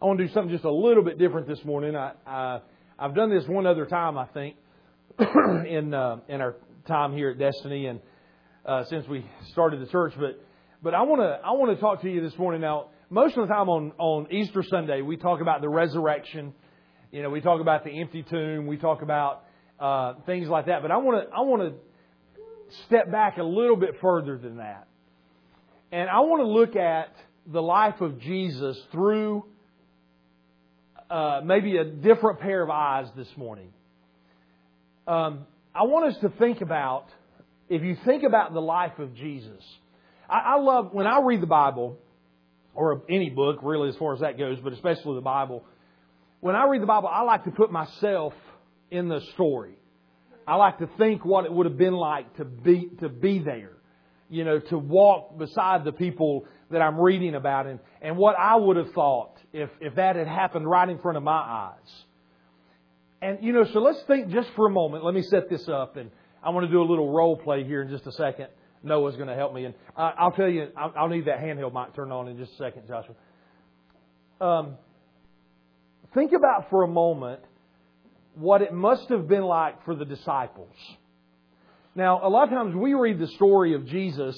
I want to do something just a little bit different this morning. I, I I've done this one other time, I think, in uh, in our time here at Destiny and uh, since we started the church. But but I want to I want to talk to you this morning. Now, most of the time on on Easter Sunday, we talk about the resurrection. You know, we talk about the empty tomb. We talk about uh, things like that. But I want to I want to step back a little bit further than that, and I want to look at the life of Jesus through uh, maybe a different pair of eyes this morning. Um, I want us to think about, if you think about the life of Jesus, I, I love, when I read the Bible, or any book really as far as that goes, but especially the Bible, when I read the Bible, I like to put myself in the story. I like to think what it would have been like to be, to be there. You know, to walk beside the people that I'm reading about and, and what I would have thought if, if that had happened right in front of my eyes. And, you know, so let's think just for a moment. Let me set this up, and I want to do a little role play here in just a second. Noah's going to help me. And uh, I'll tell you, I'll, I'll, need that handheld mic turned on in just a second, Joshua. Um, think about for a moment what it must have been like for the disciples. Now, a lot of times we read the story of Jesus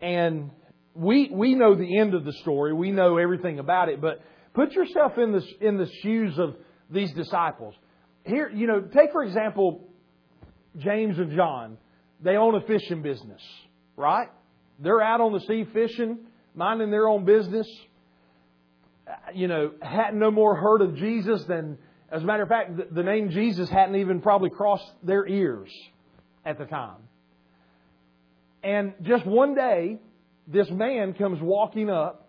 and we, we know the end of the story. We know everything about it, but Put yourself in the, in the shoes of these disciples. Here, you know, take for example James and John. They own a fishing business, right? They're out on the sea fishing, minding their own business. You know, hadn't no more heard of Jesus than, as a matter of fact, the, the name Jesus hadn't even probably crossed their ears at the time. And just one day, this man comes walking up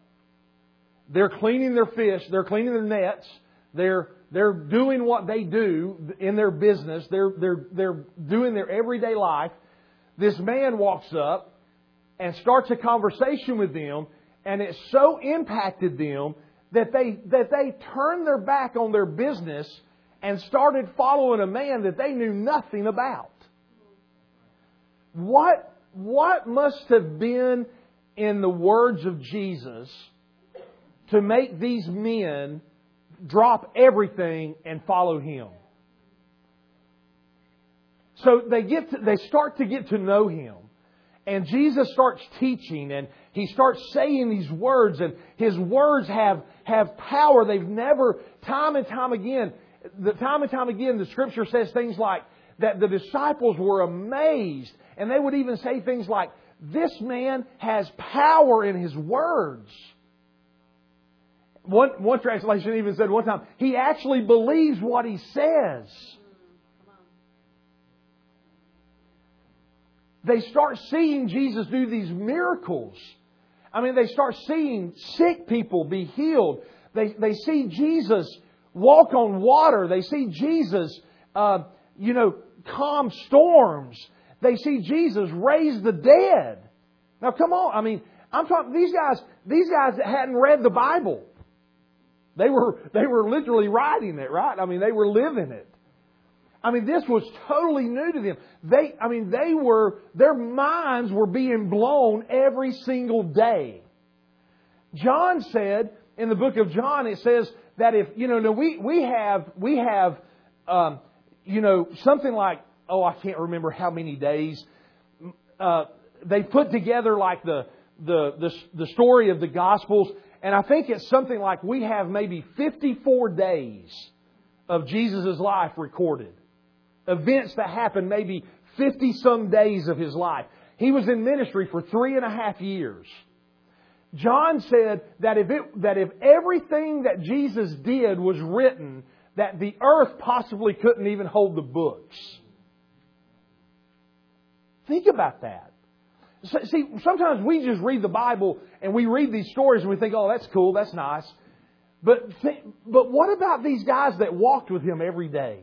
they're cleaning their fish, they're cleaning their nets, they're they're doing what they do in their business, they're they're they're doing their everyday life. This man walks up and starts a conversation with them, and it so impacted them that they that they turned their back on their business and started following a man that they knew nothing about. What what must have been in the words of Jesus to make these men drop everything and follow him. So they get to, they start to get to know him. And Jesus starts teaching and he starts saying these words and his words have, have power. They've never, time and time again, the time and time again, the scripture says things like that the disciples were amazed and they would even say things like, this man has power in his words. One, one translation even said one time, he actually believes what he says. They start seeing Jesus do these miracles. I mean, they start seeing sick people be healed. They, they see Jesus walk on water. They see Jesus, uh, you know, calm storms. They see Jesus raise the dead. Now, come on. I mean, I'm talking these guys. These guys that hadn't read the Bible. They were, they were literally writing it, right? I mean, they were living it. I mean, this was totally new to them. They, I mean, they were, their minds were being blown every single day. John said, in the book of John, it says that if, you know, we, we have, we have, um, you know, something like, oh, I can't remember how many days, uh, they put together like the, the, the, the story of the Gospels and I think it's something like we have maybe 54 days of Jesus' life recorded. Events that happened maybe 50 some days of his life. He was in ministry for three and a half years. John said that if, it, that if everything that Jesus did was written, that the earth possibly couldn't even hold the books. Think about that. See, sometimes we just read the Bible and we read these stories and we think, oh, that's cool, that's nice. But, but what about these guys that walked with him every day?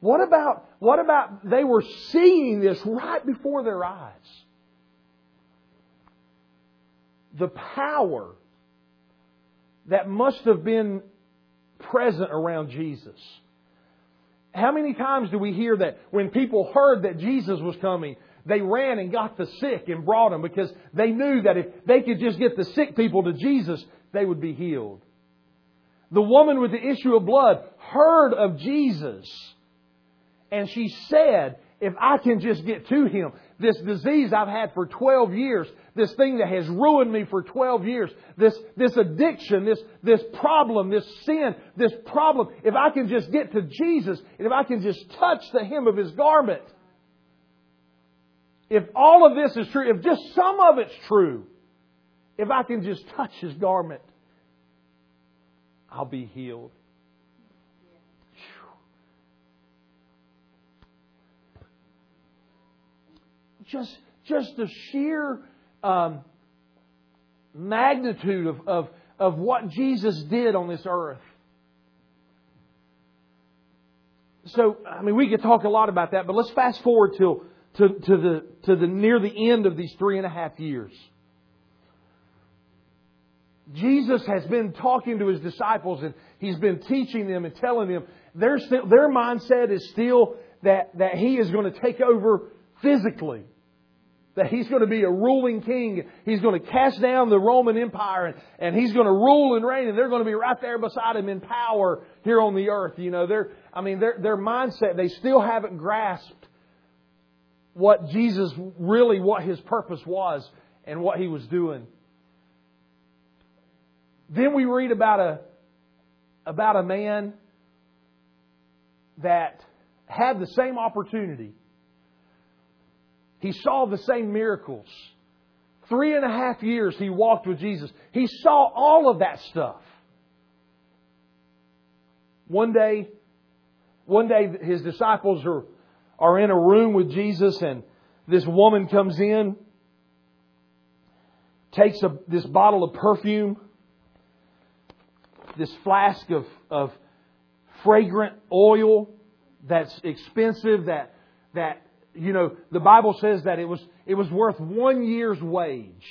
What about, what about they were seeing this right before their eyes? The power that must have been present around Jesus. How many times do we hear that when people heard that Jesus was coming, they ran and got the sick and brought them because they knew that if they could just get the sick people to Jesus, they would be healed. the woman with the issue of blood heard of Jesus and she said, if I can just get to him, this disease I've had for 12 years, this thing that has ruined me for 12 years, this, this addiction, this, this problem, this sin, this problem, if I can just get to Jesus, and if I can just touch the hem of his garment, if all of this is true, if just some of it's true, if I can just touch his garment, I'll be healed. Just, just the sheer um, magnitude of, of, of what Jesus did on this earth. So, I mean, we could talk a lot about that, but let's fast forward till, to, to, the, to the near the end of these three and a half years. Jesus has been talking to his disciples and he's been teaching them and telling them their, their mindset is still that, that he is going to take over physically. That he's going to be a ruling king. He's going to cast down the Roman Empire and, and he's going to rule and reign and they're going to be right there beside him in power here on the earth. You know, their, I mean, their, their mindset, they still haven't grasped what Jesus really, what his purpose was and what he was doing. Then we read about a, about a man that had the same opportunity. He saw the same miracles. Three and a half years he walked with Jesus. He saw all of that stuff. One day, one day his disciples are, are in a room with Jesus and this woman comes in, takes a, this bottle of perfume, this flask of, of fragrant oil that's expensive, that, that, you know, the Bible says that it was, it was worth one year's wage.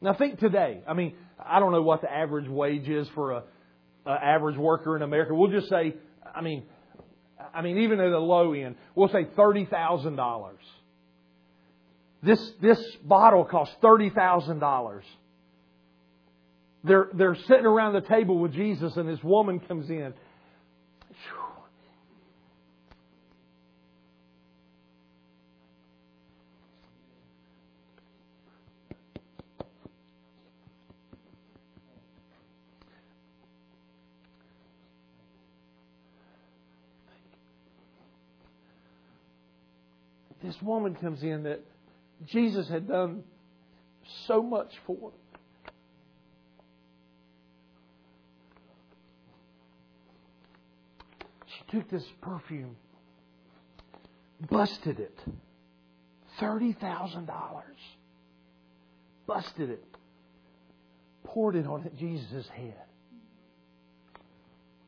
Now think today. I mean, I don't know what the average wage is for a, a average worker in America. We'll just say, I mean, I mean, even at the low end, we'll say thirty thousand dollars. This this bottle costs thirty thousand dollars. They're, they're sitting around the table with Jesus, and this woman comes in. This woman comes in that Jesus had done so much for. She took this perfume, busted it. $30,000. Busted it. Poured it on Jesus' head.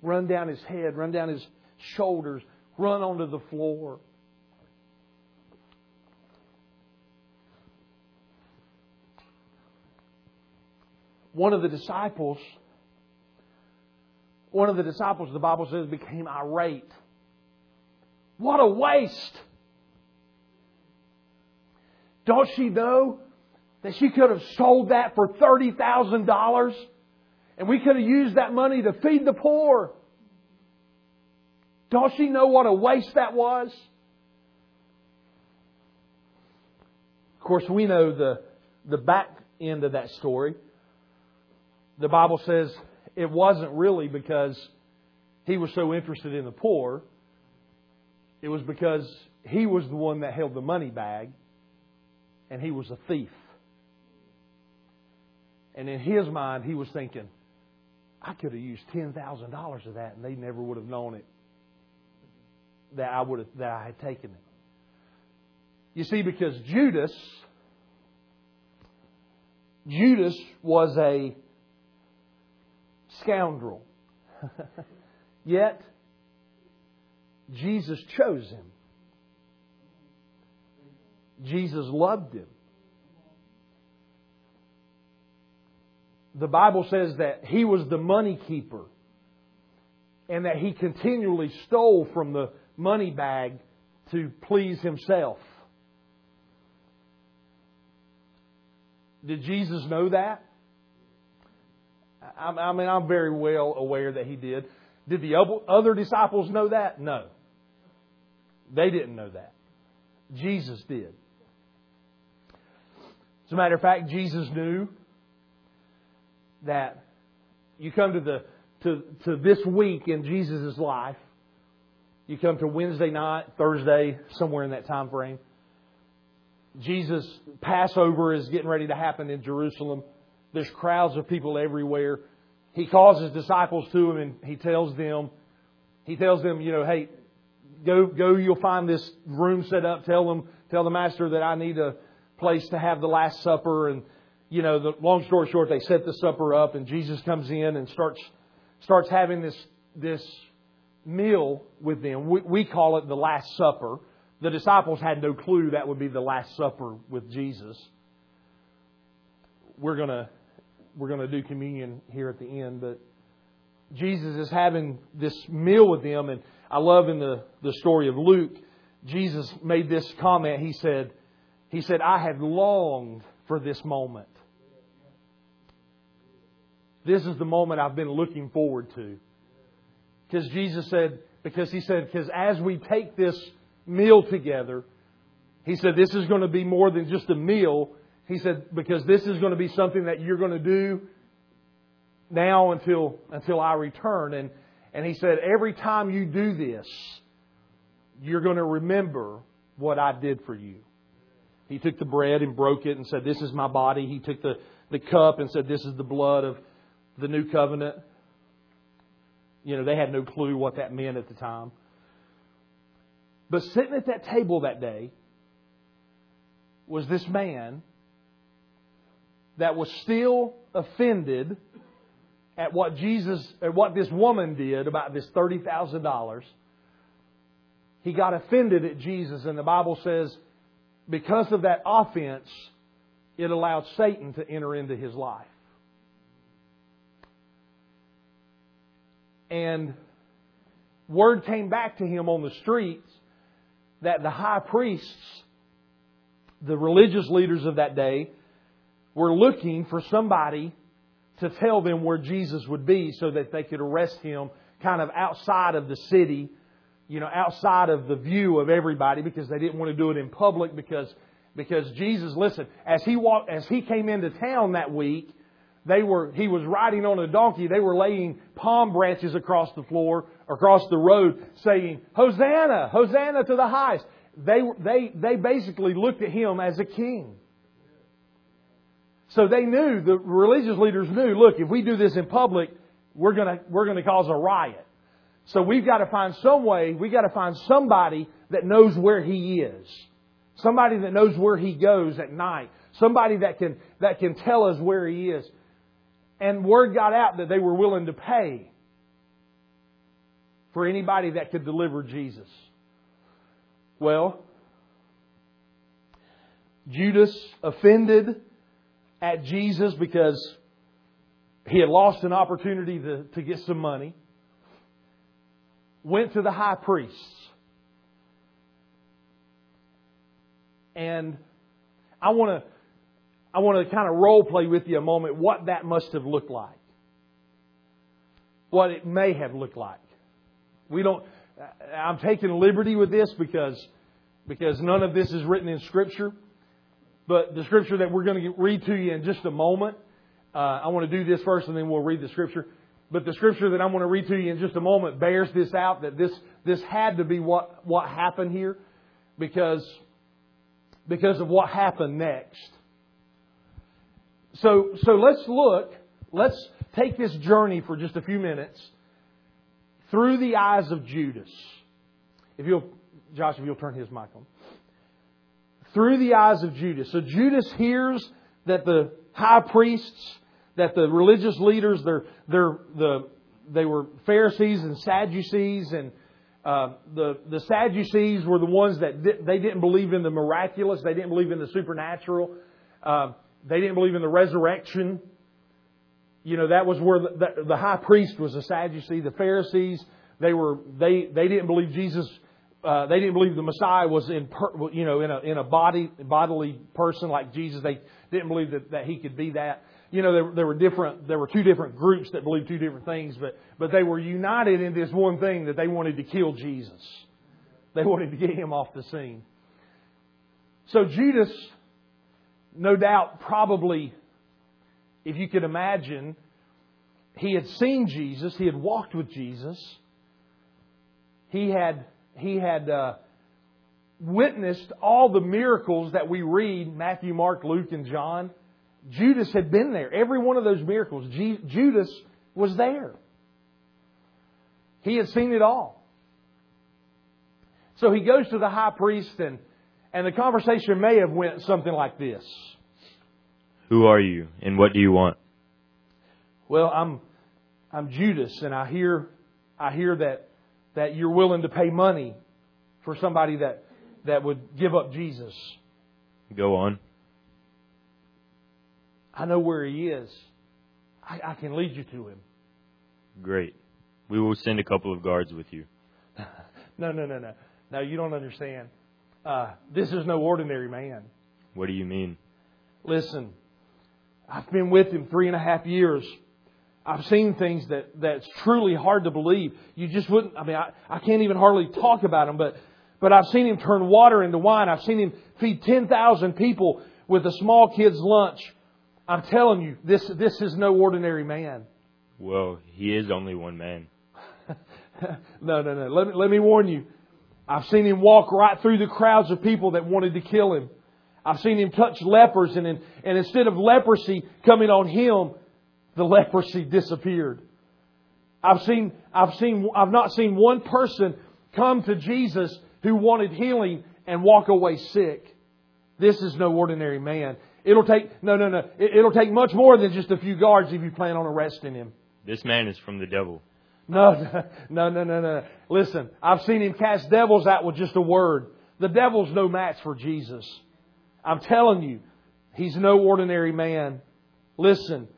Run down his head, run down his shoulders, run onto the floor. One of the disciples one of the disciples, the Bible says, became irate. What a waste! Don't she know that she could have sold that for $30,000 and we could have used that money to feed the poor? Don't she know what a waste that was? Of course, we know the, the back end of that story. The Bible says it wasn't really because he was so interested in the poor. It was because he was the one that held the money bag and he was a thief. And in his mind, he was thinking, I could have used $10,000 of that and they never would have known it. That I would have, that I had taken it. You see, because Judas, Judas was a scoundrel. Yet, Jesus chose him. Jesus loved him. The Bible says that he was the money keeper and that he continually stole from the money bag to please himself. Did Jesus know that? I mean, I'm very well aware that he did. Did the other disciples know that? No. They didn't know that. Jesus did. As a matter of fact, Jesus knew that you come to the to, to this week in Jesus' life, you come to Wednesday night, Thursday, somewhere in that time frame. Jesus' Passover is getting ready to happen in Jerusalem. There's crowds of people everywhere. He calls his disciples to him and he tells them, he tells them, you know, hey, go, go, you'll find this room set up. Tell them, tell the master that I need a place to have the Last Supper. And, you know, the long story short, they set the supper up and Jesus comes in and starts, starts having this, this meal with them. We, we call it the Last Supper. The disciples had no clue that would be the Last Supper with Jesus. We're going to we're going to do communion here at the end, but Jesus is having this meal with them, and I love in the, the story of Luke, Jesus made this comment. He said, He said, I have longed for this moment. This is the moment I've been looking forward to. Because Jesus said, because He said, because as we take this meal together, He said, this is going to be more than just a meal. He said, because this is going to be something that you're going to do now until, until I return. And, and he said, every time you do this, you're going to remember what I did for you. He took the bread and broke it and said, This is my body. He took the, the cup and said, This is the blood of the new covenant. You know, they had no clue what that meant at the time. But sitting at that table that day was this man that was still offended at what Jesus, at what this woman did about this $30,000. He got offended at Jesus, and the Bible says because of that offense, it allowed Satan to enter into his life. And word came back to him on the streets that the high priests, the religious leaders of that day, were looking for somebody to tell them where Jesus would be so that they could arrest him kind of outside of the city, you know, outside of the view of everybody because they didn't want to do it in public because because Jesus, listen, as he walked as he came into town that week, they were he was riding on a donkey, they were laying palm branches across the floor, across the road, saying, Hosanna, Hosanna to the highest. They they they basically looked at him as a king. So they knew, the religious leaders knew, look, if we do this in public, we're gonna, we're gonna cause a riot. So we've got to find some way, we've got to find somebody that knows where he is. Somebody that knows where he goes at night. Somebody that can, that can tell us where he is. And word got out that they were willing to pay for anybody that could deliver Jesus. Well, Judas offended at Jesus because he had lost an opportunity to, to get some money, went to the high priests. And I want to I want to kind of role play with you a moment what that must have looked like. What it may have looked like. We don't I'm taking liberty with this because because none of this is written in scripture. But the scripture that we're going to read to you in just a moment, uh, I want to do this first and then we'll read the scripture. But the scripture that I'm going to read to you in just a moment bears this out that this, this had to be what, what happened here because, because of what happened next. So, so let's look, let's take this journey for just a few minutes through the eyes of Judas. If you'll, Josh, if you'll turn his mic on through the eyes of Judas. So Judas hears that the high priests, that the religious leaders, they're, they're the, they were Pharisees and Sadducees, and uh, the the Sadducees were the ones that di- they didn't believe in the miraculous, they didn't believe in the supernatural, uh, they didn't believe in the resurrection. You know that was where the, the, the high priest was a Sadducee. The Pharisees they were they they didn't believe Jesus uh, they didn't believe the Messiah was in, per, you know, in a in a body bodily person like Jesus. They didn't believe that, that he could be that. You know, there, there were different. There were two different groups that believed two different things, but but they were united in this one thing that they wanted to kill Jesus. They wanted to get him off the scene. So Judas, no doubt, probably, if you could imagine, he had seen Jesus. He had walked with Jesus. He had he had uh, witnessed all the miracles that we read Matthew, Mark, Luke, and John. Judas had been there. Every one of those miracles, G- Judas was there. He had seen it all. So he goes to the high priest and and the conversation may have went something like this. Who are you and what do you want? Well, I'm I'm Judas and I hear I hear that that you're willing to pay money for somebody that, that would give up Jesus. Go on. I know where he is. I, I can lead you to him. Great. We will send a couple of guards with you. no, no, no, no. No, you don't understand. Uh, this is no ordinary man. What do you mean? Listen, I've been with him three and a half years. I've seen things that that's truly hard to believe. You just wouldn't. I mean, I, I can't even hardly talk about them. But but I've seen him turn water into wine. I've seen him feed ten thousand people with a small kid's lunch. I'm telling you, this this is no ordinary man. Well, he is only one man. no, no, no. Let me let me warn you. I've seen him walk right through the crowds of people that wanted to kill him. I've seen him touch lepers, and, and instead of leprosy coming on him, the leprosy disappeared. I've seen, I've seen, I've not seen one person come to Jesus who wanted healing and walk away sick. This is no ordinary man. It'll take, no, no, no. It'll take much more than just a few guards if you plan on arresting him. This man is from the devil. No, no, no, no, no. Listen, I've seen him cast devils out with just a word. The devil's no match for Jesus. I'm telling you, he's no ordinary man. Listen,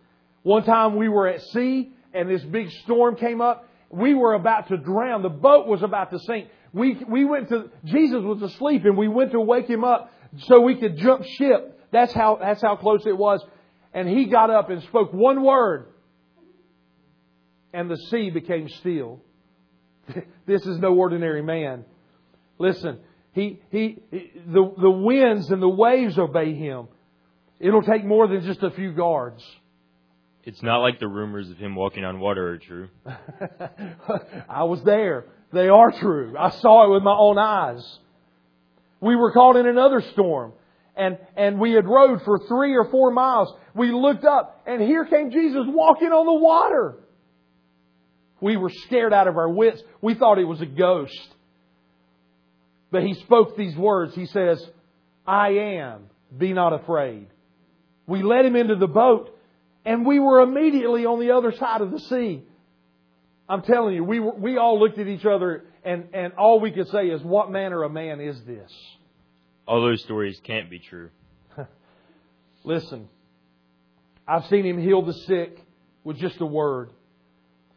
one time we were at sea and this big storm came up. We were about to drown. The boat was about to sink. We, we went to, Jesus was asleep and we went to wake him up so we could jump ship. That's how, that's how close it was. And he got up and spoke one word and the sea became still. this is no ordinary man. Listen, he, he, the, the winds and the waves obey him. It'll take more than just a few guards. It's not like the rumors of him walking on water are true. I was there. They are true. I saw it with my own eyes. We were caught in another storm and, and we had rowed for three or four miles. We looked up and here came Jesus walking on the water. We were scared out of our wits. We thought he was a ghost. But he spoke these words. He says, I am. Be not afraid. We let him into the boat and we were immediately on the other side of the sea. I'm telling you, we, were, we all looked at each other and, and all we could say is, what manner of man is this? All those stories can't be true. Listen, I've seen him heal the sick with just a word.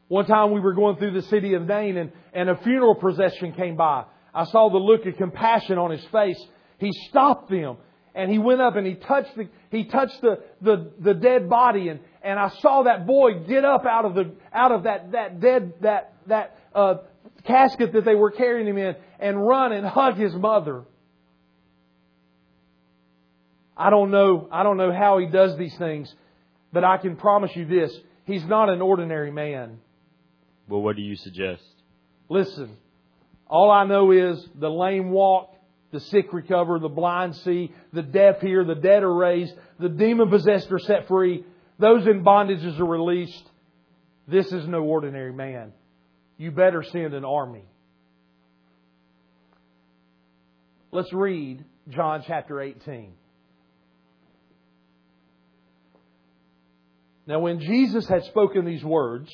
One time we were going through the city of Nain and, and a funeral procession came by. I saw the look of compassion on his face. He stopped them and he went up and he touched the he touched the, the, the dead body and, and I saw that boy get up out of the out of that, that dead that that uh, casket that they were carrying him in and run and hug his mother. I don't know I don't know how he does these things, but I can promise you this. He's not an ordinary man. Well, what do you suggest? Listen, all I know is the lame walk, the sick recover, the blind see, the deaf hear, the dead are raised, the demon possessed are set free, those in bondages are released. This is no ordinary man. You better send an army. Let's read John chapter 18. Now, when Jesus had spoken these words,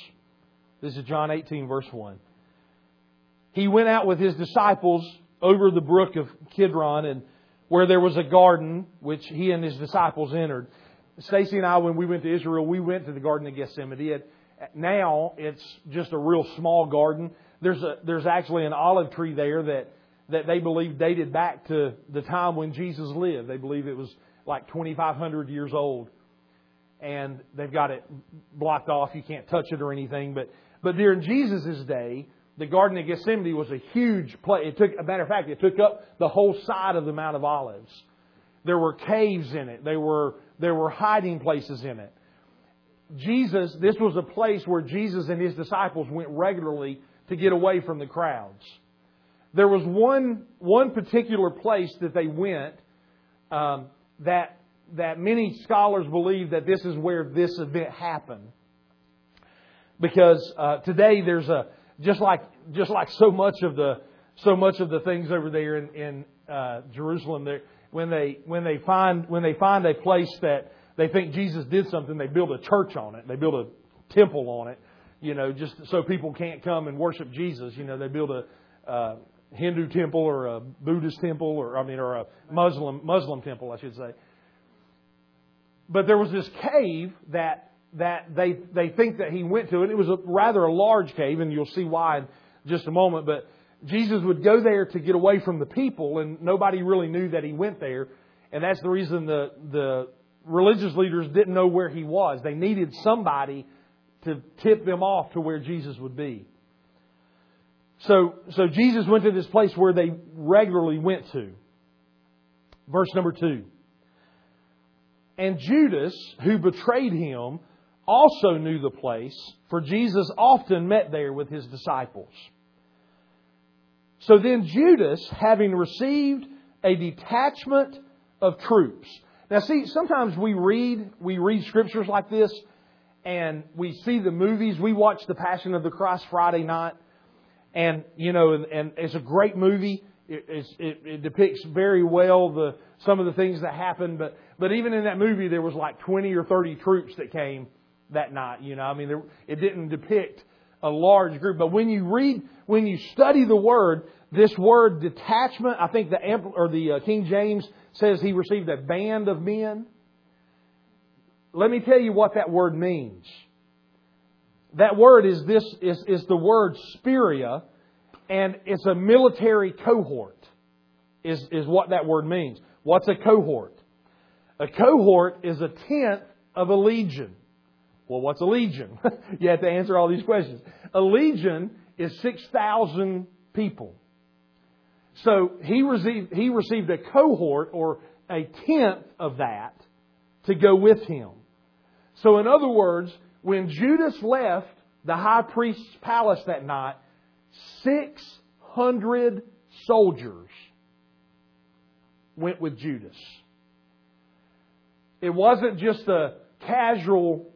this is John 18, verse 1. He went out with his disciples over the brook of Kidron and where there was a garden which he and his disciples entered. Stacy and I, when we went to Israel, we went to the Garden of Gethsemane. It, now it's just a real small garden. There's a there's actually an olive tree there that that they believe dated back to the time when Jesus lived. They believe it was like 2,500 years old. And they've got it blocked off. You can't touch it or anything. But, but during Jesus' day, the Garden of Gethsemane was a huge place. It took, a matter of fact, it took up the whole side of the Mount of Olives. There were caves in it. There were, there were hiding places in it. Jesus, this was a place where Jesus and his disciples went regularly to get away from the crowds. There was one, one particular place that they went um, that, that many scholars believe that this is where this event happened. Because uh, today there's a just like just like so much of the so much of the things over there in, in uh, Jerusalem, there when they when they find when they find a place that they think Jesus did something, they build a church on it. They build a temple on it. You know, just so people can't come and worship Jesus. You know, they build a uh, Hindu temple or a Buddhist temple or I mean or a Muslim Muslim temple, I should say. But there was this cave that that they they think that he went to, and it was a rather a large cave, and you'll see why in just a moment. But Jesus would go there to get away from the people, and nobody really knew that he went there, and that's the reason the the religious leaders didn't know where he was. They needed somebody to tip them off to where Jesus would be. So, so Jesus went to this place where they regularly went to. Verse number two. And Judas, who betrayed him, also knew the place, for Jesus often met there with his disciples. So then Judas, having received a detachment of troops. Now see, sometimes we read, we read scriptures like this, and we see the movies. We watch The Passion of the Christ Friday night, and you know, and, it's a great movie. It, it, it depicts very well the some of the things that happened, but but even in that movie, there was like twenty or thirty troops that came that night. You know, I mean, there, it didn't depict a large group, but when you read, when you study the word, this word detachment, I think the or the uh, King James says he received a band of men. Let me tell you what that word means. That word is this is, is the word spiria, and it's a military cohort, is, is what that word means. What's a cohort? A cohort is a tenth of a legion. Well, what's a legion? you have to answer all these questions. A legion is 6,000 people. So he received, he received a cohort or a tenth of that to go with him. So, in other words, when Judas left the high priest's palace that night, 600 soldiers went with Judas. It wasn't just a casual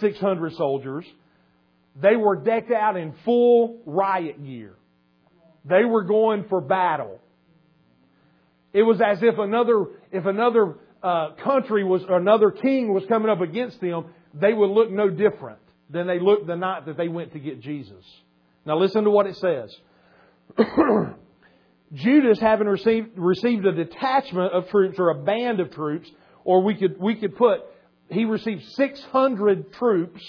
600 soldiers. They were decked out in full riot gear. They were going for battle. It was as if another, if another uh, country was, or another king was coming up against them, they would look no different than they looked the night that they went to get Jesus. Now listen to what it says. Judas, having received, received a detachment of troops or a band of troops, or we could, we could put, he received 600 troops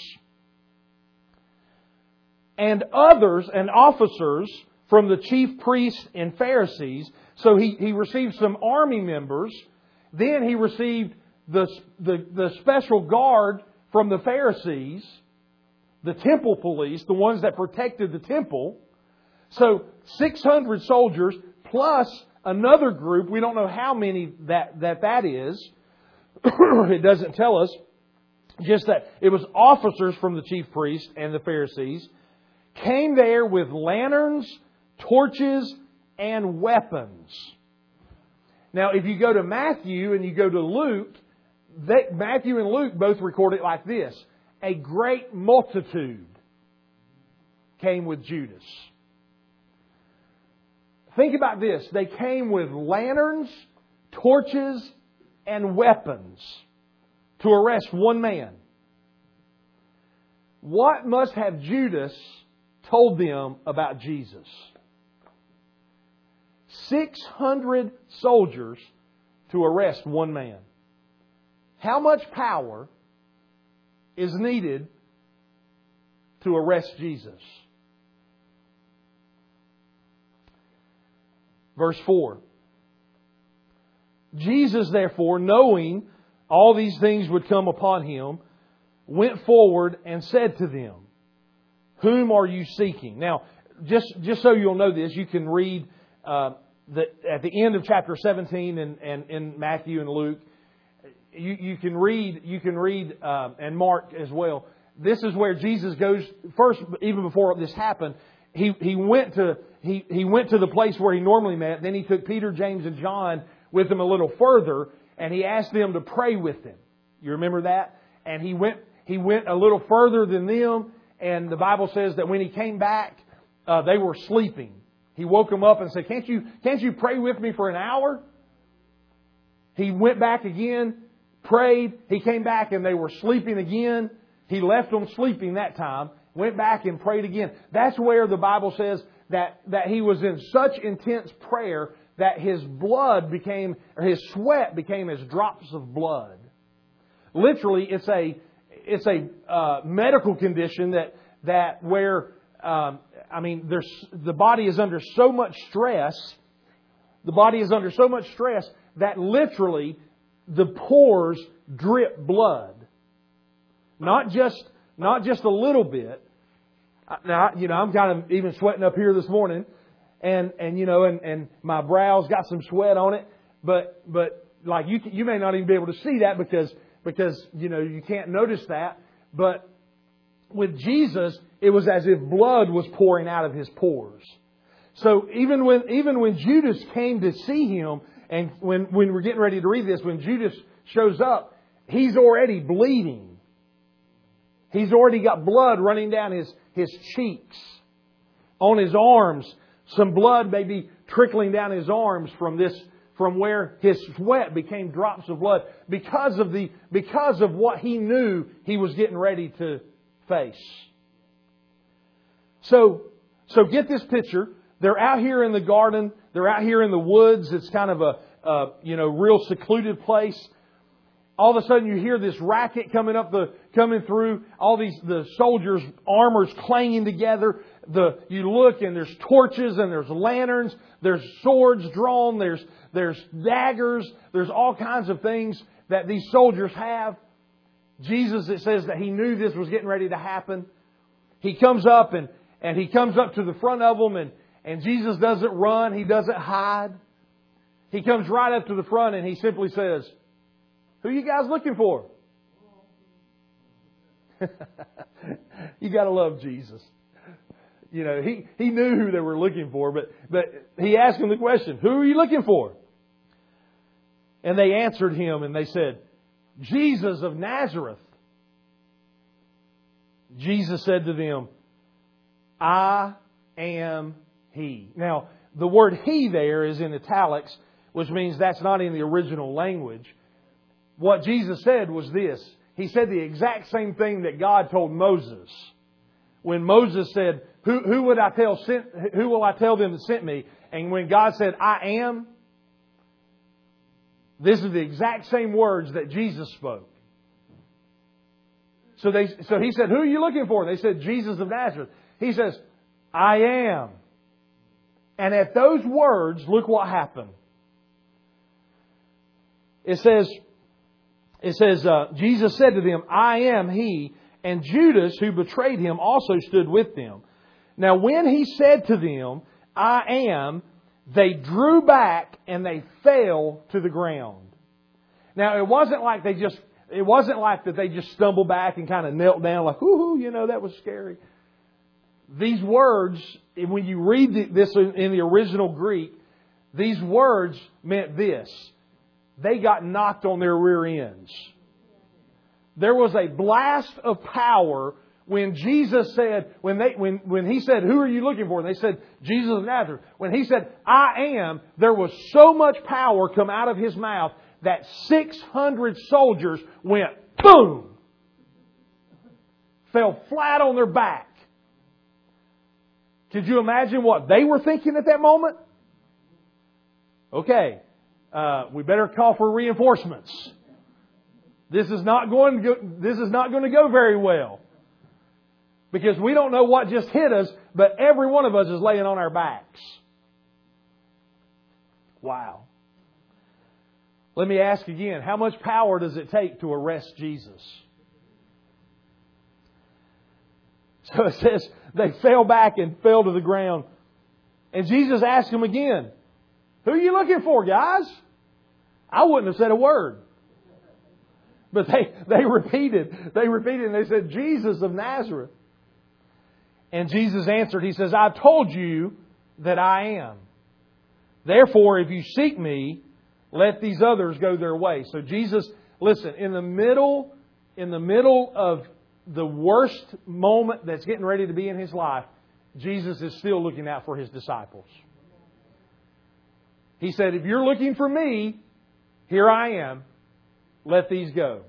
and others and officers from the chief priests and Pharisees. So he, he received some army members. Then he received the, the, the special guard from the Pharisees, the temple police, the ones that protected the temple. So 600 soldiers plus another group. We don't know how many that that, that is. it doesn't tell us. Just that it was officers from the chief priest and the Pharisees came there with lanterns, torches, and weapons. Now, if you go to Matthew and you go to Luke, they, Matthew and Luke both record it like this A great multitude came with Judas. Think about this. They came with lanterns, torches, and weapons to arrest one man. What must have Judas told them about Jesus? 600 soldiers to arrest one man. How much power is needed to arrest Jesus? Verse 4. Jesus, therefore, knowing all these things would come upon him, went forward and said to them, Whom are you seeking? Now, just, just so you'll know this, you can read uh, the, at the end of chapter 17 and, and in Matthew and Luke. You, you can read, you can read, uh, and Mark as well. This is where Jesus goes first, even before this happened. He, he went to, he, he went to the place where he normally met. Then he took Peter, James, and John with them a little further, and he asked them to pray with him. You remember that? And he went, he went a little further than them, and the Bible says that when he came back, uh, they were sleeping. He woke them up and said, "Can't you, can't you pray with me for an hour?" He went back again, prayed. He came back and they were sleeping again. He left them sleeping that time. Went back and prayed again. That's where the Bible says that, that he was in such intense prayer that his blood became, or his sweat became as drops of blood. Literally, it's a, it's a uh, medical condition that, that where, um, I mean, there's, the body is under so much stress, the body is under so much stress that literally the pores drip blood. Not just, not just a little bit. Now, you know, I'm kind of even sweating up here this morning and, and, you know, and, and my brow's got some sweat on it, but, but like you, you may not even be able to see that because, because, you know, you can't notice that. But with Jesus, it was as if blood was pouring out of his pores. So even when, even when Judas came to see him, and when, when we're getting ready to read this, when Judas shows up, he's already bleeding. He's already got blood running down his, his cheeks, on his arms. Some blood may be trickling down his arms from this, from where his sweat became drops of blood because of the, because of what he knew he was getting ready to face. So, so get this picture. They're out here in the garden. They're out here in the woods. It's kind of a, a you know, real secluded place all of a sudden you hear this racket coming up the coming through all these the soldiers armors clanging together the you look and there's torches and there's lanterns there's swords drawn there's there's daggers there's all kinds of things that these soldiers have jesus it says that he knew this was getting ready to happen he comes up and and he comes up to the front of them and and jesus doesn't run he doesn't hide he comes right up to the front and he simply says who you guys looking for? you got to love Jesus. You know, he, he knew who they were looking for, but, but he asked them the question, Who are you looking for? And they answered him and they said, Jesus of Nazareth. Jesus said to them, I am He. Now, the word He there is in italics, which means that's not in the original language what Jesus said was this. He said the exact same thing that God told Moses. When Moses said, who, who would I tell sent, who will I tell them that sent me? And when God said, I am, this is the exact same words that Jesus spoke. So they, so he said, who are you looking for? They said, Jesus of Nazareth. He says, I am. And at those words, look what happened. It says, it says, uh, Jesus said to them, I am he. And Judas, who betrayed him, also stood with them. Now, when he said to them, I am, they drew back and they fell to the ground. Now, it wasn't like they just, it wasn't like that they just stumbled back and kind of knelt down like, whoo, you know, that was scary. These words, when you read this in the original Greek, these words meant this they got knocked on their rear ends. There was a blast of power when Jesus said, when they, when, when he said, who are you looking for? And they said, Jesus of Nazareth. When he said, I am, there was so much power come out of his mouth that 600 soldiers went boom! Fell flat on their back. Could you imagine what they were thinking at that moment? Okay, uh, we better call for reinforcements. This is not going to go, this is not going to go very well. Because we don't know what just hit us, but every one of us is laying on our backs. Wow. Let me ask again how much power does it take to arrest Jesus? So it says they fell back and fell to the ground. And Jesus asked them again, Who are you looking for, guys? I wouldn't have said a word. But they, they repeated, they repeated, and they said, Jesus of Nazareth. And Jesus answered, He says, I've told you that I am. Therefore, if you seek me, let these others go their way. So Jesus, listen, in the middle, in the middle of the worst moment that's getting ready to be in his life, Jesus is still looking out for his disciples. He said, If you're looking for me, here I am. Let these go.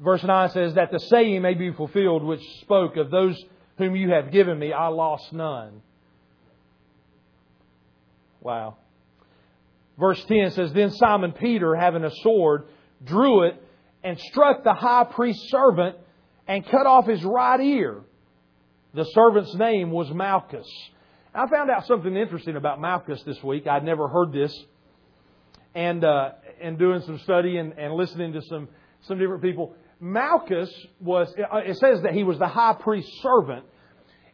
Verse 9 says, That the saying may be fulfilled which spoke of those whom you have given me, I lost none. Wow. Verse 10 says, Then Simon Peter, having a sword, drew it and struck the high priest's servant and cut off his right ear. The servant's name was Malchus. I found out something interesting about Malchus this week. I'd never heard this. And, uh, and doing some study and, and listening to some, some different people. Malchus was, it says that he was the high priest's servant.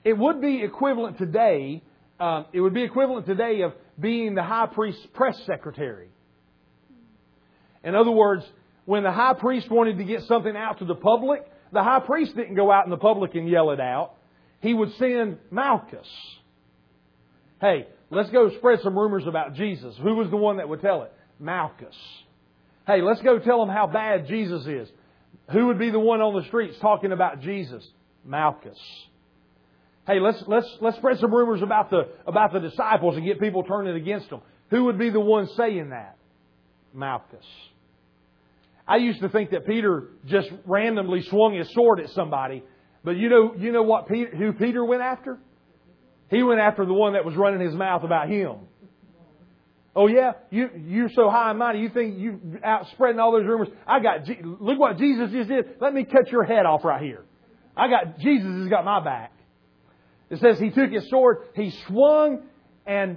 It would be equivalent today, um, it would be equivalent today of being the high priest's press secretary. In other words, when the high priest wanted to get something out to the public, the high priest didn't go out in the public and yell it out. He would send Malchus. Hey, let's go spread some rumors about Jesus. Who was the one that would tell it? Malchus. Hey, let's go tell them how bad Jesus is. Who would be the one on the streets talking about Jesus? Malchus. Hey, let's let's let's spread some rumors about the about the disciples and get people turning against them. Who would be the one saying that? Malchus. I used to think that Peter just randomly swung his sword at somebody, but you know you know what Peter, who Peter went after? He went after the one that was running his mouth about him. Oh yeah, you you're so high and mighty. You think you out spreading all those rumors? I got look what Jesus just did. Let me cut your head off right here. I got Jesus has got my back. It says he took his sword, he swung, and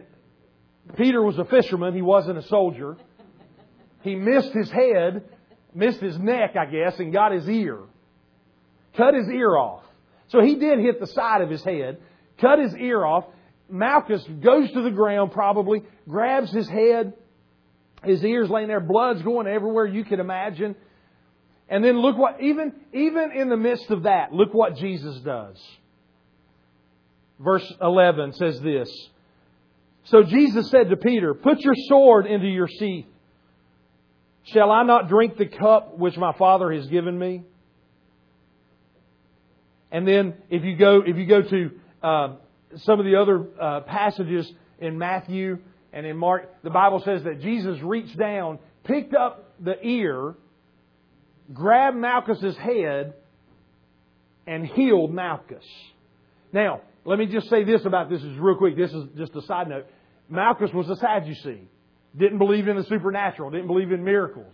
Peter was a fisherman. He wasn't a soldier. He missed his head, missed his neck, I guess, and got his ear. Cut his ear off. So he did hit the side of his head, cut his ear off, Malchus goes to the ground probably, grabs his head, his ears laying there, blood's going everywhere you can imagine. And then look what, even, even in the midst of that, look what Jesus does. Verse 11 says this. So Jesus said to Peter, Put your sword into your sheath. Shall I not drink the cup which my Father has given me? And then if you go, if you go to uh, some of the other uh, passages in Matthew and in Mark, the Bible says that Jesus reached down, picked up the ear, grabbed Malchus's head, and healed Malchus. Now, let me just say this about this is real quick. This is just a side note. Malchus was a Sadducee. Didn't believe in the supernatural. Didn't believe in miracles.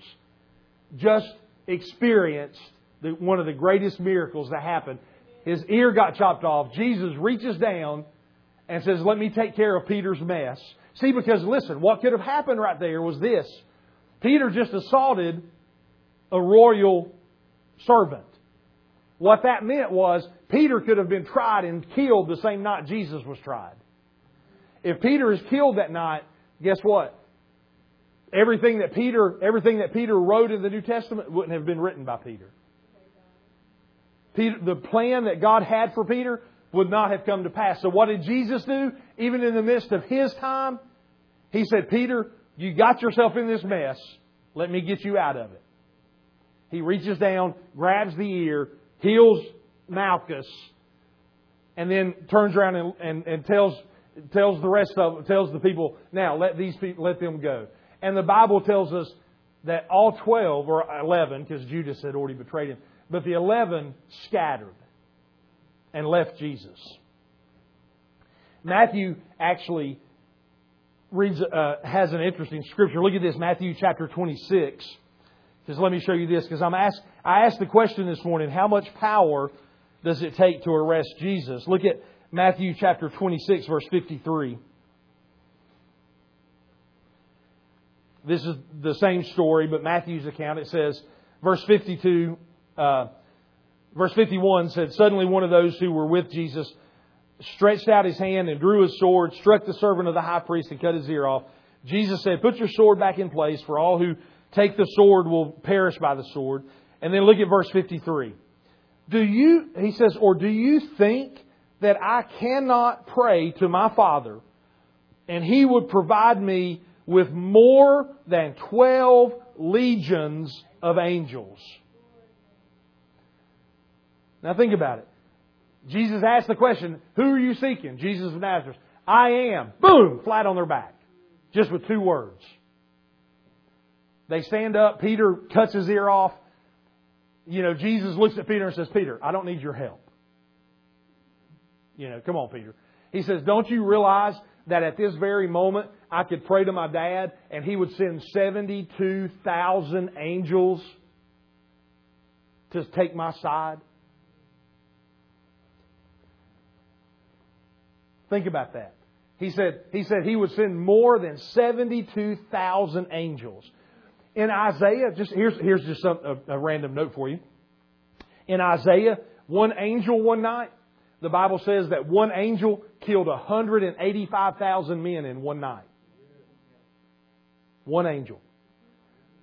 Just experienced the, one of the greatest miracles that happened his ear got chopped off. Jesus reaches down and says, Let me take care of Peter's mess. See, because listen, what could have happened right there was this Peter just assaulted a royal servant. What that meant was Peter could have been tried and killed the same night Jesus was tried. If Peter is killed that night, guess what? Everything that Peter, everything that Peter wrote in the New Testament wouldn't have been written by Peter. Peter, the plan that God had for Peter would not have come to pass. So what did Jesus do? Even in the midst of his time, he said, Peter, you got yourself in this mess. Let me get you out of it. He reaches down, grabs the ear, heals Malchus, and then turns around and, and, and tells tells the rest of tells the people, now let these people let them go. And the Bible tells us that all twelve or eleven, because Judas had already betrayed him, but the eleven scattered and left Jesus. Matthew actually reads, uh, has an interesting scripture. Look at this, Matthew chapter 26. Just let me show you this, because I'm asked, I asked the question this morning, how much power does it take to arrest Jesus? Look at Matthew chapter 26, verse 53. This is the same story, but Matthew's account, it says, verse 52, uh, verse 51 said, Suddenly one of those who were with Jesus stretched out his hand and drew his sword, struck the servant of the high priest, and cut his ear off. Jesus said, Put your sword back in place, for all who take the sword will perish by the sword. And then look at verse 53. Do you, he says, or do you think that I cannot pray to my Father and he would provide me with more than 12 legions of angels? Now think about it. Jesus asked the question, Who are you seeking? Jesus of Nazareth. I am. Boom! Flat on their back. Just with two words. They stand up. Peter cuts his ear off. You know, Jesus looks at Peter and says, Peter, I don't need your help. You know, come on, Peter. He says, Don't you realize that at this very moment I could pray to my dad and he would send 72,000 angels to take my side? Think about that. He said, he said he would send more than 72,000 angels. In Isaiah, just here's, here's just some, a, a random note for you. In Isaiah, one angel one night, the Bible says that one angel killed 185,000 men in one night. One angel.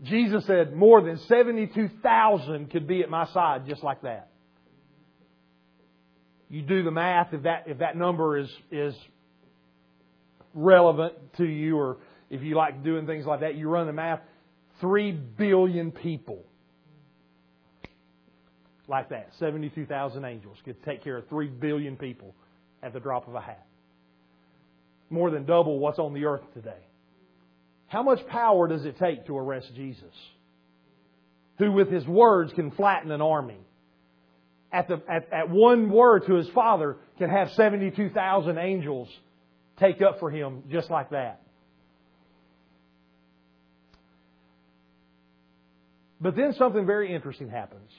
Jesus said more than 72,000 could be at my side just like that. You do the math if that if that number is is relevant to you or if you like doing things like that, you run the math. Three billion people like that. 72,000 angels could take care of 3 billion people at the drop of a hat. More than double what's on the earth today. How much power does it take to arrest Jesus? Who, with his words, can flatten an army. At, the, at, at one word to his Father, can have 72,000 angels take up for him just like that. But then something very interesting happens.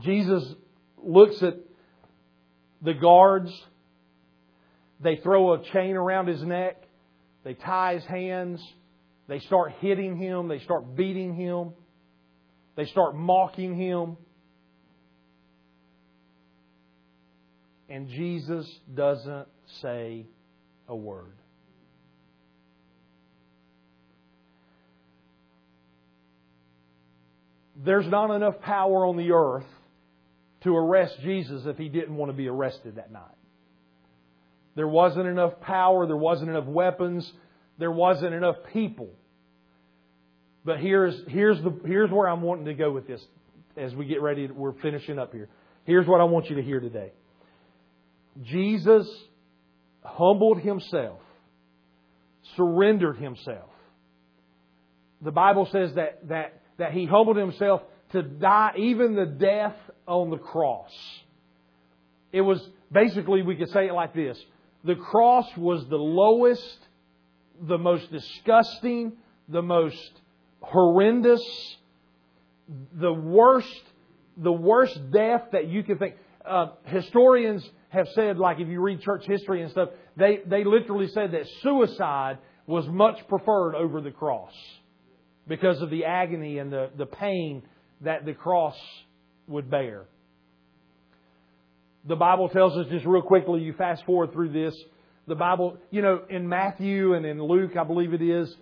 Jesus looks at the guards. They throw a chain around his neck. They tie his hands. They start hitting him. They start beating him. They start mocking him. And Jesus doesn't say a word. There's not enough power on the earth to arrest Jesus if he didn't want to be arrested that night. There wasn't enough power, there wasn't enough weapons, there wasn't enough people. But here's, here's, the, here's where I'm wanting to go with this as we get ready, we're finishing up here. Here's what I want you to hear today Jesus humbled himself, surrendered himself. The Bible says that, that, that he humbled himself to die even the death on the cross. It was basically, we could say it like this the cross was the lowest, the most disgusting, the most horrendous, the worst, the worst death that you can think. Uh, historians have said, like if you read church history and stuff, they, they literally said that suicide was much preferred over the cross because of the agony and the, the pain that the cross would bear. The Bible tells us just real quickly, you fast forward through this. The Bible, you know, in Matthew and in Luke, I believe it is,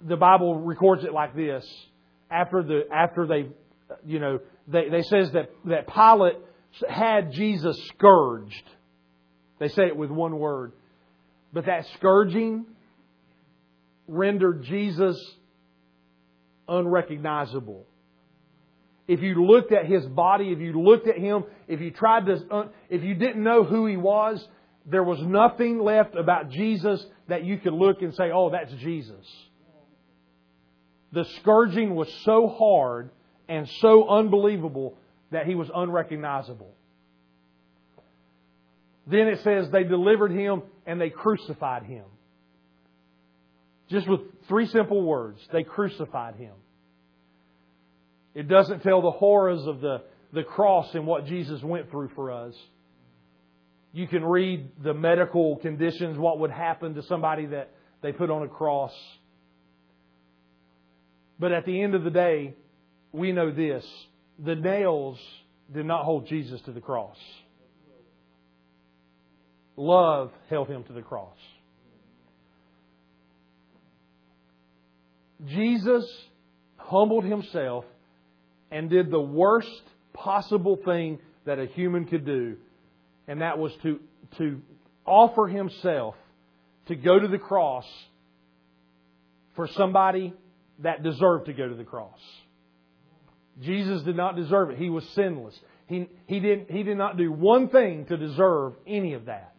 the Bible records it like this. After the after they you know, they, they says that, that Pilate had Jesus scourged. They say it with one word. But that scourging rendered Jesus unrecognizable if you looked at his body, if you looked at him, if you tried to, if you didn't know who he was, there was nothing left about Jesus that you could look and say, oh, that's Jesus. The scourging was so hard and so unbelievable that he was unrecognizable. Then it says they delivered him and they crucified him. Just with three simple words, they crucified him. It doesn't tell the horrors of the, the cross and what Jesus went through for us. You can read the medical conditions, what would happen to somebody that they put on a cross. But at the end of the day, we know this the nails did not hold Jesus to the cross. Love held him to the cross. Jesus humbled himself and did the worst possible thing that a human could do, and that was to, to offer himself to go to the cross for somebody that deserved to go to the cross. Jesus did not deserve it. He was sinless. He, he, didn't, he did not do one thing to deserve any of that.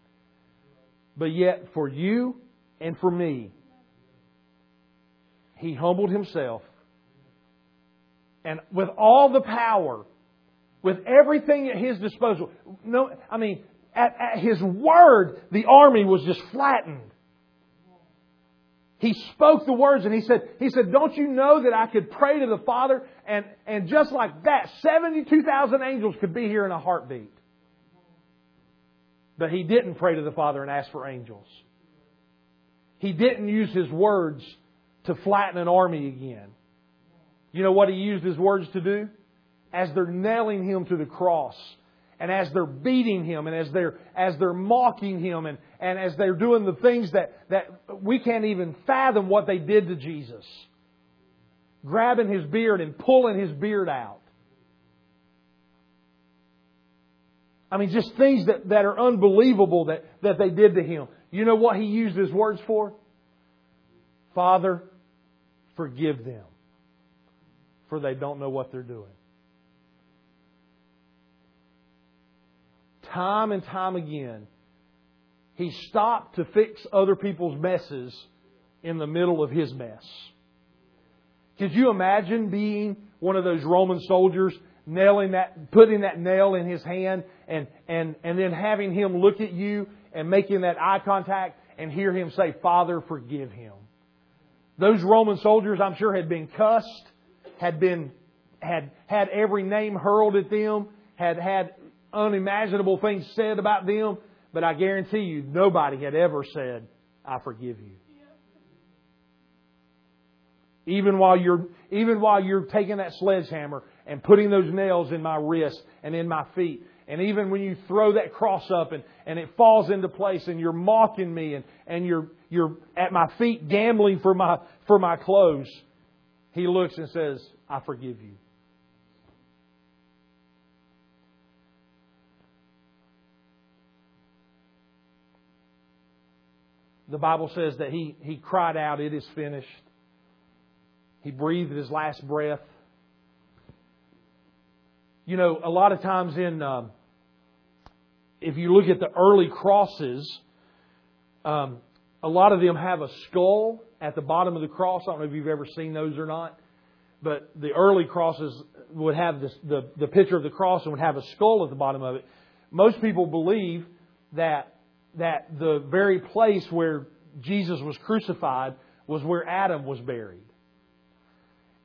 But yet, for you and for me, he humbled himself. And with all the power, with everything at his disposal, no, I mean, at, at his word, the army was just flattened. He spoke the words and he said, he said, don't you know that I could pray to the Father and, and just like that, 72,000 angels could be here in a heartbeat. But he didn't pray to the Father and ask for angels. He didn't use his words to flatten an army again. You know what he used his words to do? As they're nailing him to the cross, and as they're beating him and as they're as they're mocking him and, and as they're doing the things that, that we can't even fathom what they did to Jesus. Grabbing his beard and pulling his beard out. I mean, just things that, that are unbelievable that, that they did to him. You know what he used his words for? Father, forgive them, for they don't know what they're doing. Time and time again, he stopped to fix other people's messes in the middle of his mess. Could you imagine being one of those Roman soldiers nailing that, putting that nail in his hand and, and, and then having him look at you and making that eye contact and hear him say, Father, forgive him. Those Roman soldiers, I'm sure, had been cussed, had been, had, had every name hurled at them, had had unimaginable things said about them, but I guarantee you, nobody had ever said, I forgive you. Even while you're, even while you're taking that sledgehammer and putting those nails in my wrists and in my feet, and even when you throw that cross up and, and it falls into place and you're mocking me and, and you're, you're at my feet gambling for my, for my clothes, he looks and says, I forgive you. The Bible says that he, he cried out, It is finished. He breathed his last breath. You know, a lot of times in, um, if you look at the early crosses, um, a lot of them have a skull at the bottom of the cross. I don't know if you've ever seen those or not. But the early crosses would have this, the, the picture of the cross and would have a skull at the bottom of it. Most people believe that that the very place where Jesus was crucified was where Adam was buried.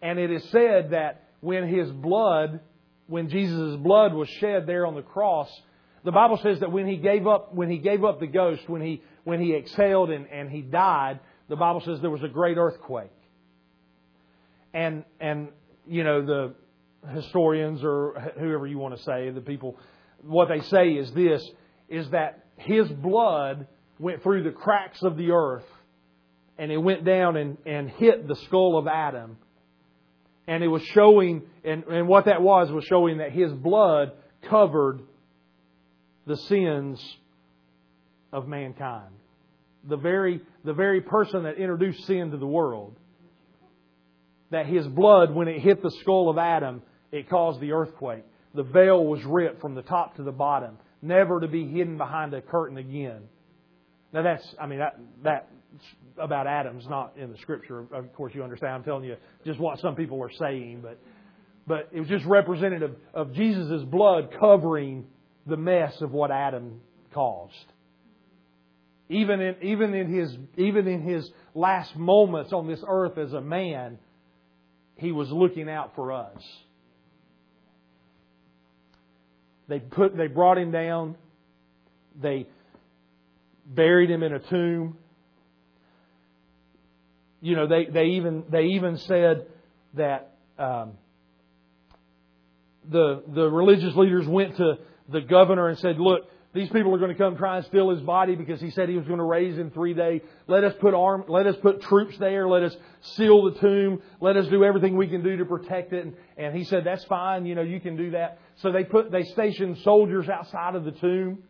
And it is said that when his blood, when Jesus' blood was shed there on the cross, the Bible says that when he gave up, when he gave up the ghost, when he, when he exhaled and, and he died, the Bible says there was a great earthquake. And, and, you know, the historians or whoever you want to say, the people, what they say is this, is that his blood went through the cracks of the earth and it went down and, and hit the skull of Adam. And it was showing, and, and what that was, was showing that his blood covered the sins of mankind. The very, the very person that introduced sin to the world. That his blood, when it hit the skull of Adam, it caused the earthquake. The veil was ripped from the top to the bottom never to be hidden behind a curtain again. Now that's, I mean, that, that about Adam's not in the scripture. Of course, you understand. I'm telling you just what some people are saying, but, but it was just representative of Jesus' blood covering the mess of what Adam caused. Even in, even in his, even in his last moments on this earth as a man, he was looking out for us. They put they brought him down. They buried him in a tomb. You know, they, they even they even said that um, the the religious leaders went to the governor and said, "Look, these people are going to come try and steal his body because he said he was going to raise in three days. Let us put arm, let us put troops there. Let us seal the tomb. Let us do everything we can do to protect it. And, and he said, that's fine. You know, you can do that. So they put, they stationed soldiers outside of the tomb.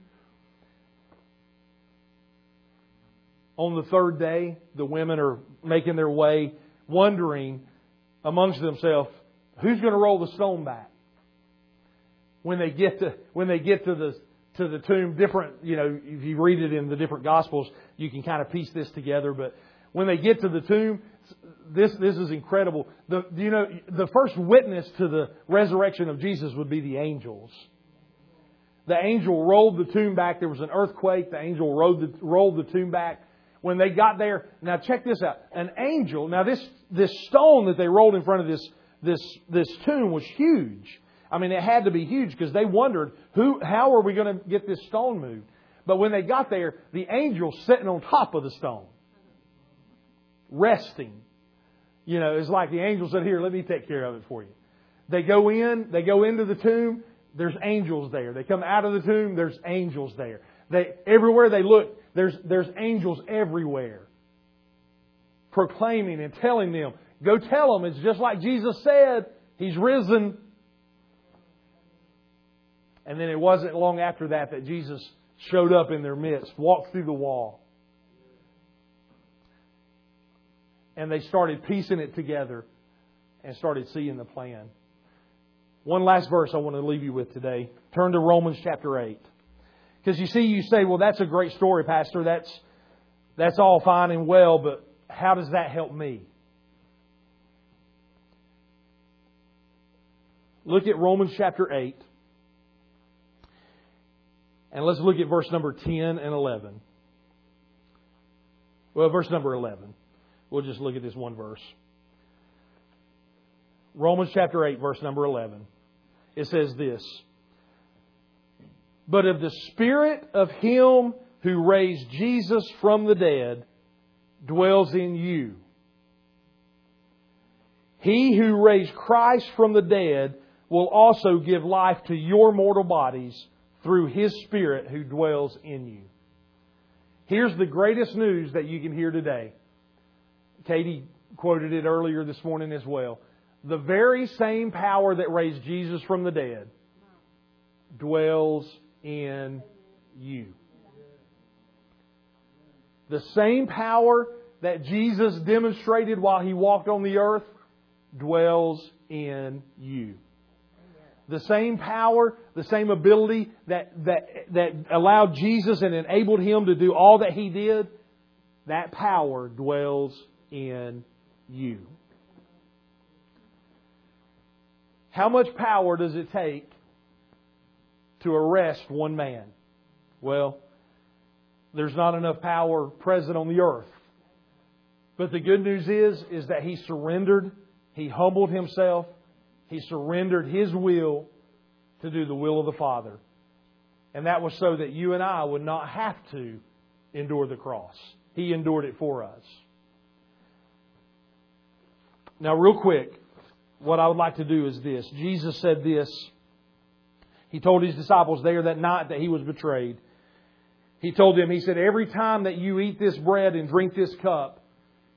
On the third day, the women are making their way, wondering amongst themselves, who's going to roll the stone back? When they get to, when they get to the to the tomb, different, you know, if you read it in the different Gospels, you can kind of piece this together. But when they get to the tomb, this, this is incredible. The, you know, the first witness to the resurrection of Jesus would be the angels. The angel rolled the tomb back. There was an earthquake. The angel rolled the, rolled the tomb back. When they got there, now check this out. An angel, now this, this stone that they rolled in front of this, this, this tomb was huge. I mean, it had to be huge because they wondered who, how are we going to get this stone moved? But when they got there, the angel sitting on top of the stone, resting. You know, it's like the angel said, "Here, let me take care of it for you." They go in, they go into the tomb. There's angels there. They come out of the tomb. There's angels there. They everywhere they look, there's there's angels everywhere, proclaiming and telling them, "Go tell them." It's just like Jesus said. He's risen. And then it wasn't long after that that Jesus showed up in their midst, walked through the wall. And they started piecing it together and started seeing the plan. One last verse I want to leave you with today. Turn to Romans chapter 8. Because you see, you say, well, that's a great story, Pastor. That's, that's all fine and well, but how does that help me? Look at Romans chapter 8. And let's look at verse number 10 and 11. Well, verse number 11. We'll just look at this one verse. Romans chapter 8, verse number 11. It says this But of the Spirit of Him who raised Jesus from the dead dwells in you. He who raised Christ from the dead will also give life to your mortal bodies through His Spirit who dwells in you. Here's the greatest news that you can hear today. Katie quoted it earlier this morning as well. The very same power that raised Jesus from the dead dwells in you. The same power that Jesus demonstrated while he walked on the earth dwells in you the same power, the same ability that, that, that allowed Jesus and enabled him to do all that he did, that power dwells in you. How much power does it take to arrest one man? Well, there's not enough power present on the earth. But the good news is, is that he surrendered, he humbled himself, he surrendered his will to do the will of the Father. And that was so that you and I would not have to endure the cross. He endured it for us. Now, real quick, what I would like to do is this. Jesus said this. He told his disciples there that night that he was betrayed. He told them, He said, Every time that you eat this bread and drink this cup,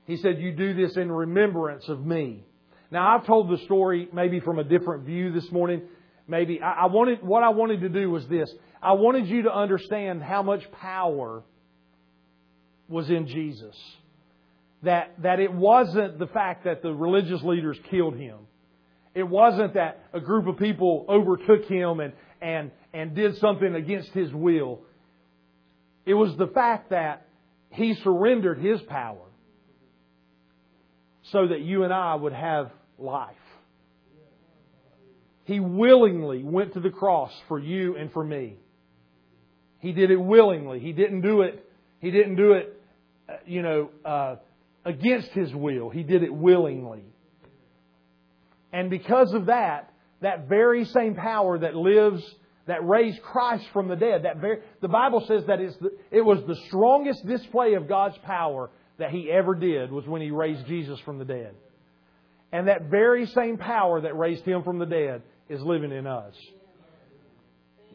He said, You do this in remembrance of me. Now, I've told the story maybe from a different view this morning. Maybe I, wanted what I wanted to do was this. I wanted you to understand how much power was in Jesus. That that it wasn't the fact that the religious leaders killed him. It wasn't that a group of people overtook him and and and did something against his will. It was the fact that he surrendered his power so that you and I would have life. He willingly went to the cross for you and for me. He did it willingly. He didn't do it. He didn't do it, uh, you know, uh, against his will. He did it willingly. And because of that, that very same power that lives, that raised Christ from the dead. That very, the Bible says that the, it was the strongest display of God's power that He ever did was when He raised Jesus from the dead. And that very same power that raised Him from the dead is living in us.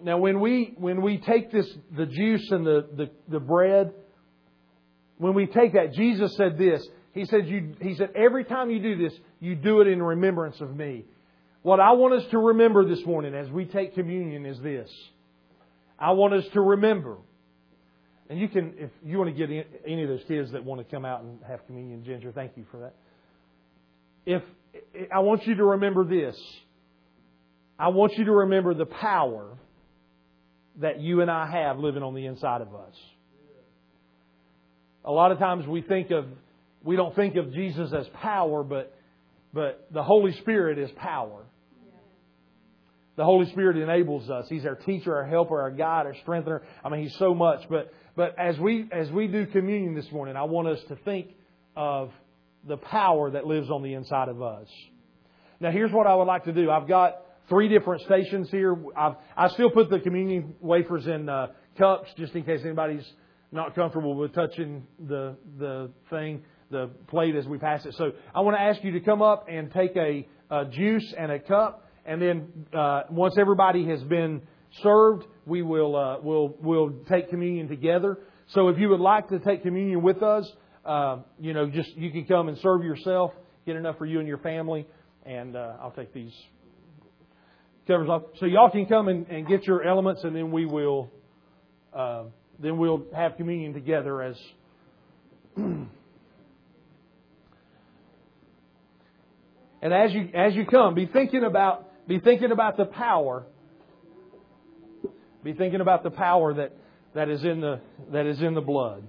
Now, when we when we take this the juice and the, the, the bread, when we take that, Jesus said this. He said, you, he said, every time you do this, you do it in remembrance of me. What I want us to remember this morning as we take communion is this. I want us to remember, and you can, if you want to get any of those kids that want to come out and have communion, Ginger, thank you for that. If I want you to remember this, I want you to remember the power that you and I have living on the inside of us. A lot of times we think of, we don't think of Jesus as power, but, but the Holy Spirit is power. The Holy Spirit enables us. He's our teacher, our helper, our guide, our strengthener. I mean, He's so much. But, but as we, as we do communion this morning, I want us to think of the power that lives on the inside of us. Now, here's what I would like to do. I've got three different stations here. I've, I still put the communion wafers in uh, cups just in case anybody's not comfortable with touching the the thing, the plate as we pass it. So I want to ask you to come up and take a, a juice and a cup, and then uh, once everybody has been served, we will uh, will will take communion together. So if you would like to take communion with us, uh, you know, just you can come and serve yourself, get enough for you and your family, and uh, I'll take these covers off. So y'all can come and, and get your elements, and then we will uh, then we'll have communion together as. and as you as you come, be thinking about be thinking about the power. Be thinking about the power that, that is in the that is in the blood.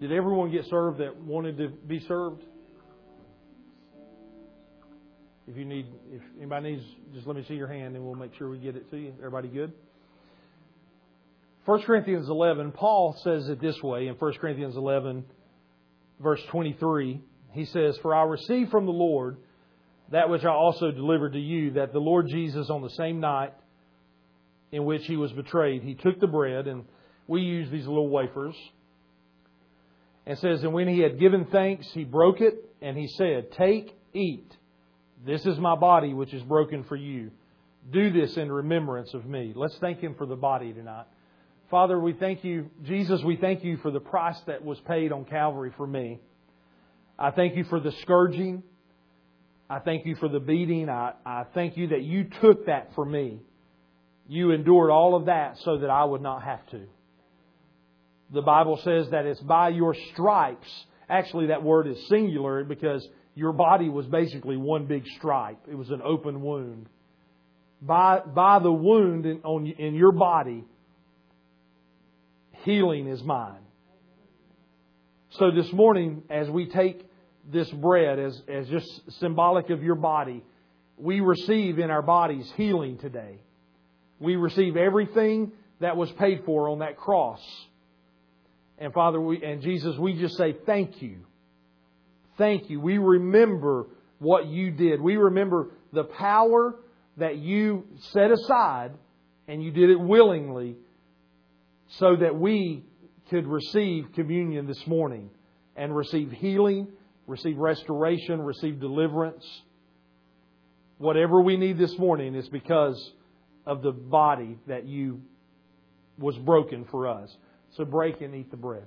Did everyone get served that wanted to be served? If you need, if anybody needs, just let me see your hand and we'll make sure we get it to you. Everybody good? 1 Corinthians 11, Paul says it this way in 1 Corinthians 11, verse 23. He says, For I received from the Lord that which I also delivered to you, that the Lord Jesus, on the same night in which he was betrayed, he took the bread, and we use these little wafers. And says, And when he had given thanks, he broke it, and he said, Take, eat. This is my body, which is broken for you. Do this in remembrance of me. Let's thank him for the body tonight. Father, we thank you, Jesus, we thank you for the price that was paid on Calvary for me. I thank you for the scourging. I thank you for the beating. I, I thank you that you took that for me. You endured all of that so that I would not have to. The Bible says that it's by your stripes. Actually, that word is singular because your body was basically one big stripe. It was an open wound. By, by the wound in, on, in your body, healing is mine. So this morning, as we take this bread as, as just symbolic of your body, we receive in our bodies healing today. We receive everything that was paid for on that cross. And Father, we, and Jesus, we just say thank you. Thank you. We remember what you did. We remember the power that you set aside and you did it willingly so that we could receive communion this morning and receive healing, receive restoration, receive deliverance. Whatever we need this morning is because of the body that you was broken for us. So break and eat the bread.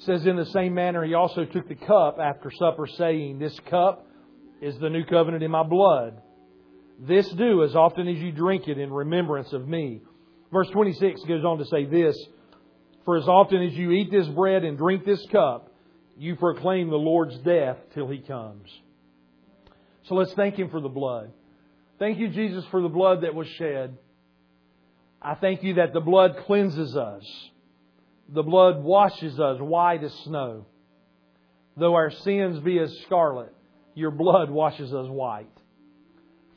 says in the same manner he also took the cup after supper saying this cup is the new covenant in my blood. This do as often as you drink it in remembrance of me verse 26 goes on to say this for as often as you eat this bread and drink this cup you proclaim the lord's death till he comes so let's thank him for the blood thank you jesus for the blood that was shed i thank you that the blood cleanses us the blood washes us white as snow. Though our sins be as scarlet, your blood washes us white.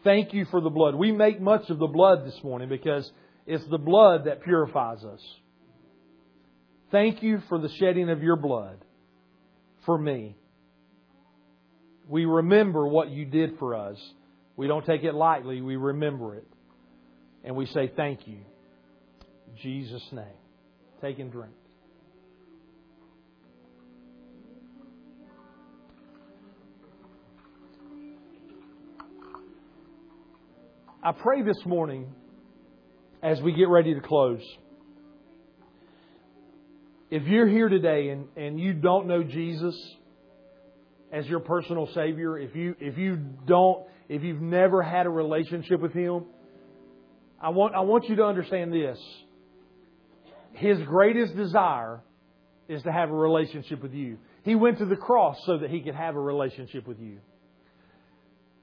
Thank you for the blood. We make much of the blood this morning because it's the blood that purifies us. Thank you for the shedding of your blood for me. We remember what you did for us. We don't take it lightly, we remember it. And we say thank you. In Jesus' name. Take and drink. I pray this morning as we get ready to close. If you're here today and, and you don't know Jesus as your personal Savior, if you if you don't if you've never had a relationship with Him, I want I want you to understand this. His greatest desire is to have a relationship with you. He went to the cross so that he could have a relationship with you.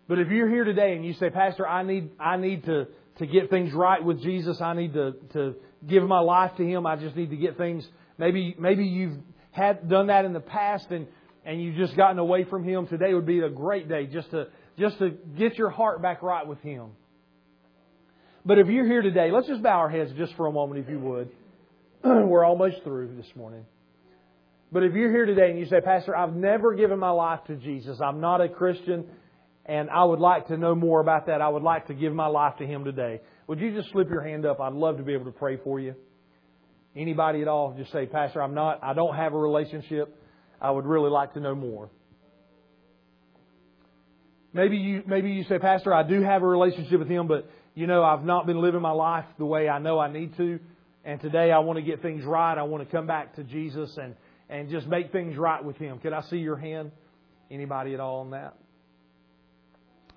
But if you're here today and you say, Pastor, I need, I need to, to get things right with Jesus, I need to, to give my life to Him, I just need to get things, maybe, maybe you've had done that in the past and, and you've just gotten away from Him, today would be a great day just to, just to get your heart back right with Him. But if you're here today, let's just bow our heads just for a moment, if you would. We're almost through this morning. But if you're here today and you say, Pastor, I've never given my life to Jesus, I'm not a Christian, and I would like to know more about that. I would like to give my life to Him today. Would you just slip your hand up? I'd love to be able to pray for you. Anybody at all, just say, Pastor, I'm not, I don't have a relationship. I would really like to know more. Maybe you, maybe you say, Pastor, I do have a relationship with Him, but you know, I've not been living my life the way I know I need to. And today I want to get things right. I want to come back to Jesus and, and just make things right with Him. Could I see your hand? Anybody at all on that?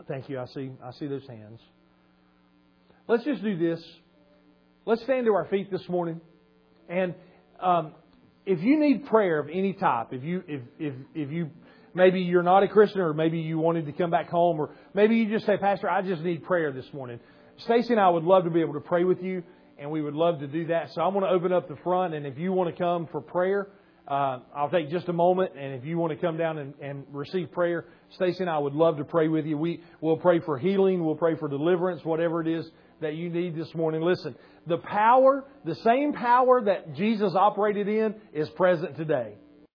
Thank you. I see, I see those hands. Let's just do this. Let's stand to our feet this morning. And um, if you need prayer of any type, if you if if if you maybe you're not a Christian or maybe you wanted to come back home or maybe you just say, Pastor, I just need prayer this morning. Stacy and I would love to be able to pray with you and we would love to do that. So I'm going to open up the front and if you want to come for prayer, uh, I'll take just a moment and if you want to come down and, and receive prayer, Stacy and I would love to pray with you. We will pray for healing, we'll pray for deliverance, whatever it is that you need this morning. Listen, the power, the same power that Jesus operated in is present today.